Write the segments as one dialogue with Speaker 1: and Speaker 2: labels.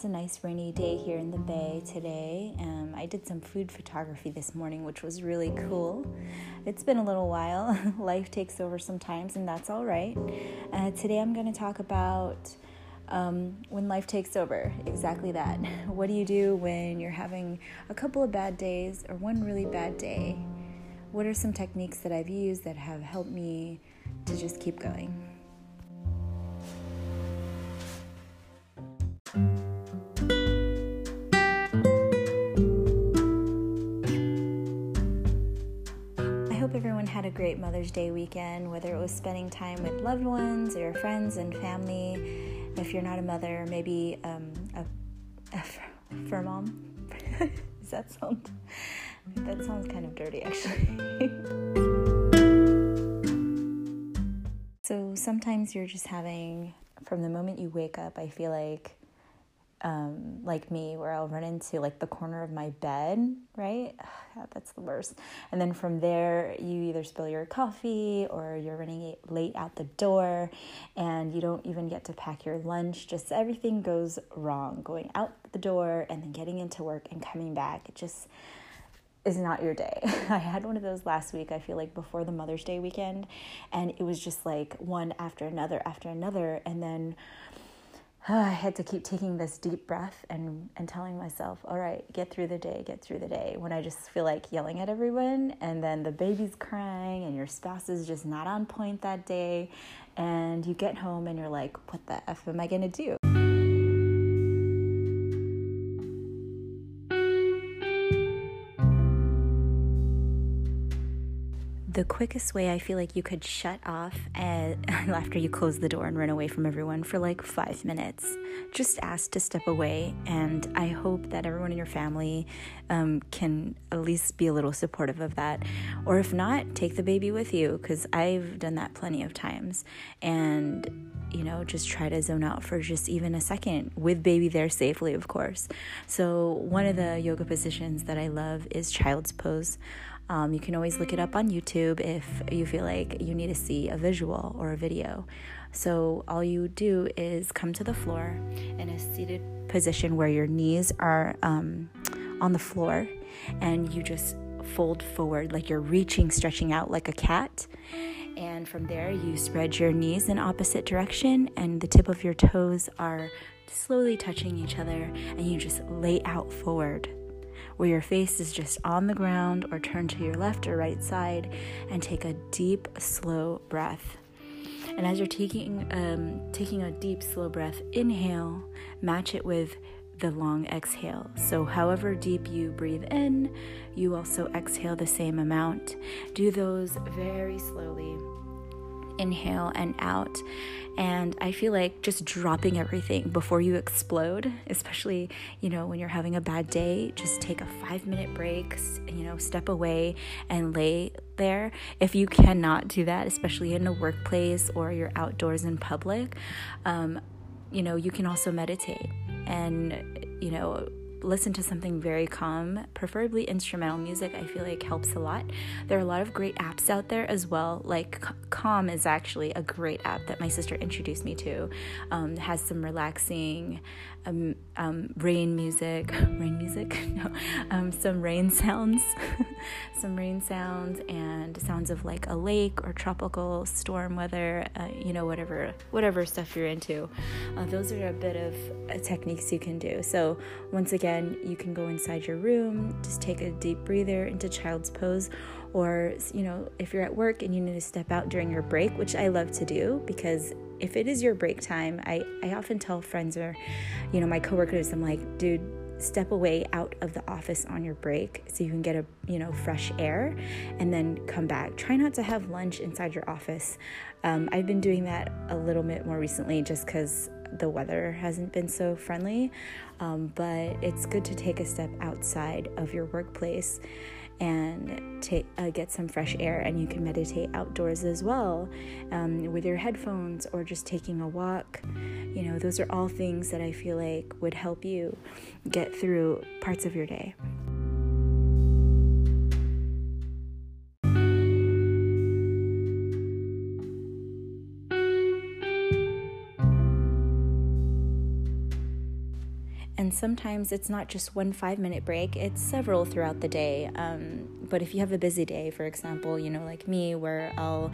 Speaker 1: it's a nice rainy day here in the Bay today. Um, I did some food photography this morning, which was really cool. It's been a little while. Life takes over sometimes, and that's all right. Uh, today I'm going to talk about um, when life takes over. Exactly that. What do you do when you're having a couple of bad days or one really bad day? What are some techniques that I've used that have helped me to just keep going? Great Mother's Day weekend, whether it was spending time with loved ones or friends and family if you're not a mother, maybe um, a, a fur mom. Does that sound? That sounds kind of dirty, actually. so sometimes you're just having, from the moment you wake up, I feel like um, like me, where I'll run into like the corner of my bed, right? That's the worst. And then from there, you either spill your coffee or you're running late out the door and you don't even get to pack your lunch. Just everything goes wrong going out the door and then getting into work and coming back. It just is not your day. I had one of those last week, I feel like before the Mother's Day weekend, and it was just like one after another after another. And then I had to keep taking this deep breath and, and telling myself, all right, get through the day, get through the day. When I just feel like yelling at everyone, and then the baby's crying, and your spouse is just not on point that day, and you get home and you're like, what the F am I gonna do? The quickest way I feel like you could shut off at, after you close the door and run away from everyone for like five minutes. Just ask to step away, and I hope that everyone in your family um, can at least be a little supportive of that. Or if not, take the baby with you, because I've done that plenty of times. And you know, just try to zone out for just even a second with baby there safely, of course. So, one of the yoga positions that I love is child's pose. Um, you can always look it up on YouTube if you feel like you need to see a visual or a video. So, all you do is come to the floor in a seated position where your knees are um, on the floor and you just fold forward like you're reaching, stretching out like a cat. And from there, you spread your knees in opposite direction, and the tip of your toes are slowly touching each other, and you just lay out forward where your face is just on the ground or turn to your left or right side and take a deep, slow breath. And as you're taking um, taking a deep, slow breath, inhale, match it with the long exhale. So, however deep you breathe in, you also exhale the same amount. Do those very slowly inhale and out. And I feel like just dropping everything before you explode, especially, you know, when you're having a bad day, just take a five minute break, you know, step away and lay there. If you cannot do that, especially in a workplace or you're outdoors in public, um, you know, you can also meditate and, you know, listen to something very calm, preferably instrumental music, I feel like helps a lot. There are a lot of great apps out there as well. Like Calm is actually a great app that my sister introduced me to. Um, has some relaxing um, um, rain music, rain music, no, um, some rain sounds, some rain sounds, and sounds of like a lake or tropical storm weather. Uh, you know, whatever whatever stuff you're into. Uh, those are a bit of uh, techniques you can do. So once again, you can go inside your room, just take a deep breather into child's pose or you know if you're at work and you need to step out during your break which i love to do because if it is your break time i, I often tell friends or you know my coworkers i'm like dude step away out of the office on your break so you can get a you know fresh air and then come back. Try not to have lunch inside your office. Um, i've been doing that a little bit more recently just because the weather hasn't been so friendly um, but it's good to take a step outside of your workplace and take, uh, get some fresh air. And you can meditate outdoors as well um, with your headphones or just taking a walk. You know, those are all things that I feel like would help you get through parts of your day. Sometimes it's not just one five minute break, it's several throughout the day. Um, but if you have a busy day, for example, you know, like me, where I'll,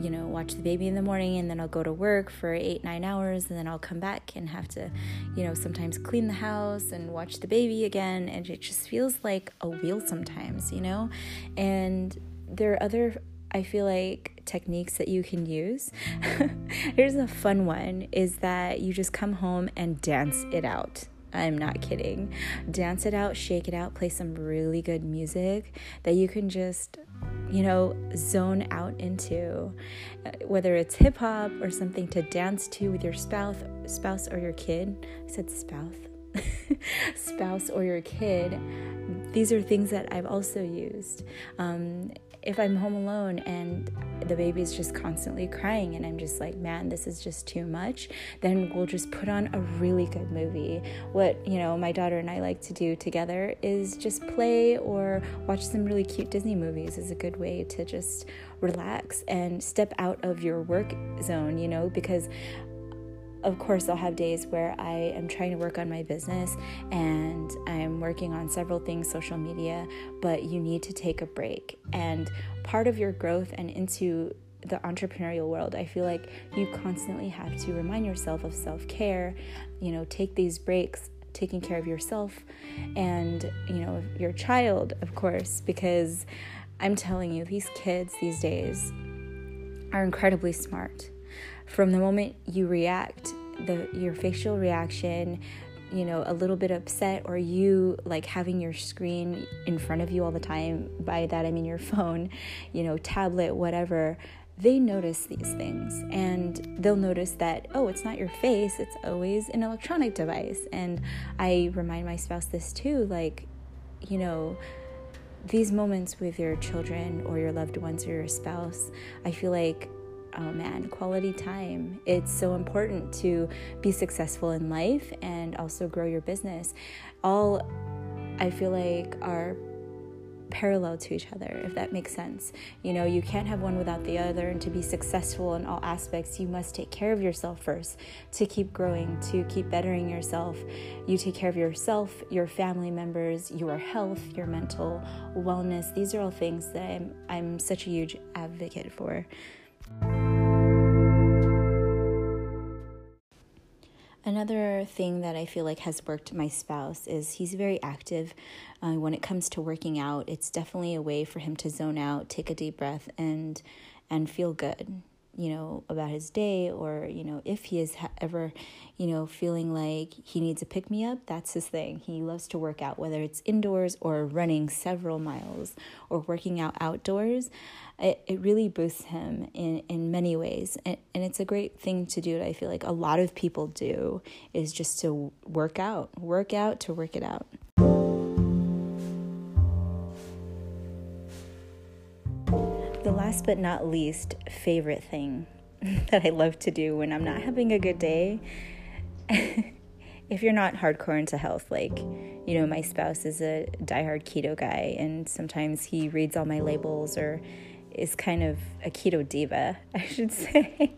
Speaker 1: you know, watch the baby in the morning and then I'll go to work for eight, nine hours and then I'll come back and have to, you know, sometimes clean the house and watch the baby again. And it just feels like a wheel sometimes, you know? And there are other I feel like techniques that you can use. Here's a fun one is that you just come home and dance it out. I'm not kidding. Dance it out, shake it out, play some really good music that you can just, you know, zone out into. Uh, whether it's hip hop or something to dance to with your spouse, spouse or your kid. I said spouse. spouse or your kid. These are things that I've also used. Um, if I'm home alone and the baby's just constantly crying and I'm just like, man, this is just too much, then we'll just put on a really good movie. What, you know, my daughter and I like to do together is just play or watch some really cute Disney movies is a good way to just relax and step out of your work zone, you know, because of course, I'll have days where I am trying to work on my business and I'm working on several things, social media, but you need to take a break. And part of your growth and into the entrepreneurial world, I feel like you constantly have to remind yourself of self care, you know, take these breaks, taking care of yourself and, you know, your child, of course, because I'm telling you, these kids these days are incredibly smart from the moment you react the your facial reaction you know a little bit upset or you like having your screen in front of you all the time by that i mean your phone you know tablet whatever they notice these things. And they'll notice that oh it's not your face it's always an electronic device. And i remind my spouse this too like you know these moments with your children or your loved ones or your spouse i feel like oh man, quality time. It's so important to be successful in life and also grow your business. All I feel like are parallel to each other, if that makes sense. You know, you can't have one without the other, and to be successful in all aspects, you must take care of yourself first to keep growing, to keep bettering yourself. You take care of yourself, your family members, your health, your mental wellness. These are all things that I'm, I'm such a huge advocate for. Another thing that I feel like has worked my spouse is he's very active. Uh, when it comes to working out, it's definitely a way for him to zone out, take a deep breath, and and feel good you know, about his day, or, you know, if he is ever, you know, feeling like he needs a pick me up, that's his thing. He loves to work out, whether it's indoors or running several miles or working out outdoors. It, it really boosts him in, in many ways. And, and it's a great thing to do. I feel like a lot of people do is just to work out, work out to work it out. Last but not least favorite thing that I love to do when I'm not having a good day, if you're not hardcore into health, like, you know, my spouse is a diehard keto guy, and sometimes he reads all my labels or is kind of a keto diva, I should say,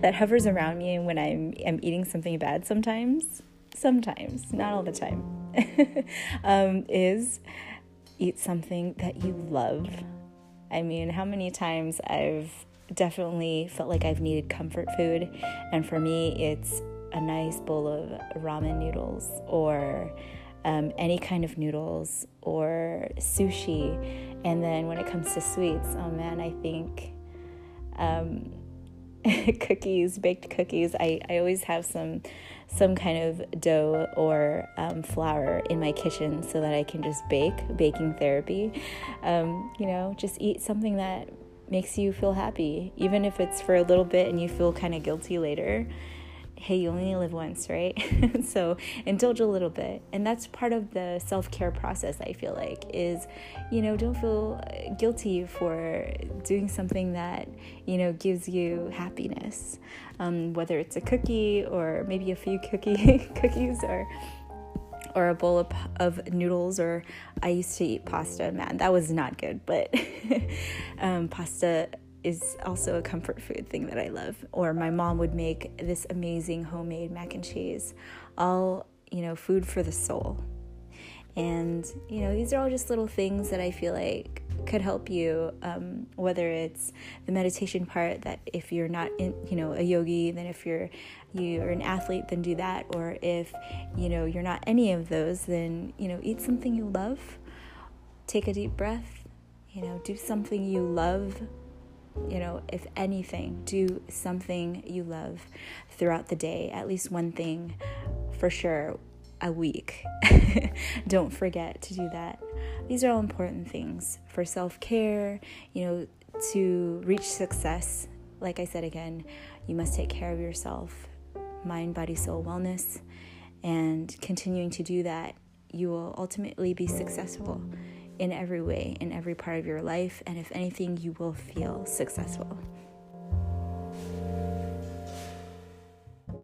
Speaker 1: that hovers around me when I'm, I'm eating something bad sometimes. Sometimes, not all the time. um, is eat something that you love I mean, how many times I've definitely felt like I've needed comfort food, and for me, it's a nice bowl of ramen noodles or um, any kind of noodles or sushi. And then when it comes to sweets, oh man, I think um, cookies, baked cookies. I, I always have some some kind of dough or um, flour in my kitchen so that I can just bake, baking therapy. Um, you know, just eat something that makes you feel happy, even if it's for a little bit and you feel kind of guilty later hey, you only live once, right? so indulge a little bit. And that's part of the self care process, I feel like, is, you know, don't feel guilty for doing something that, you know, gives you happiness. Um, whether it's a cookie or maybe a few cookie cookies or or a bowl of, of, noodles or i used to eat pasta man that was not good but um, pasta is also a comfort food thing that I love. Or my mom would make this amazing homemade mac and cheese. I'll you know, food for the soul. And, you know, these are all just little things that I feel like could help you, um, whether it's the meditation part that if you're not in, you know, a yogi, then if you're you're an athlete, then do that. Or if, you know, you're not any of those, then, you know, eat something you love, take a deep breath, you know, do something you love. You know, if anything, do something you love throughout the day, at least one thing for sure a week. Don't forget to do that. These are all important things for self care, you know, to reach success. Like I said again, you must take care of yourself, mind, body, soul, wellness. And continuing to do that, you will ultimately be successful in every way, in every part of your life. And if anything, you will feel successful.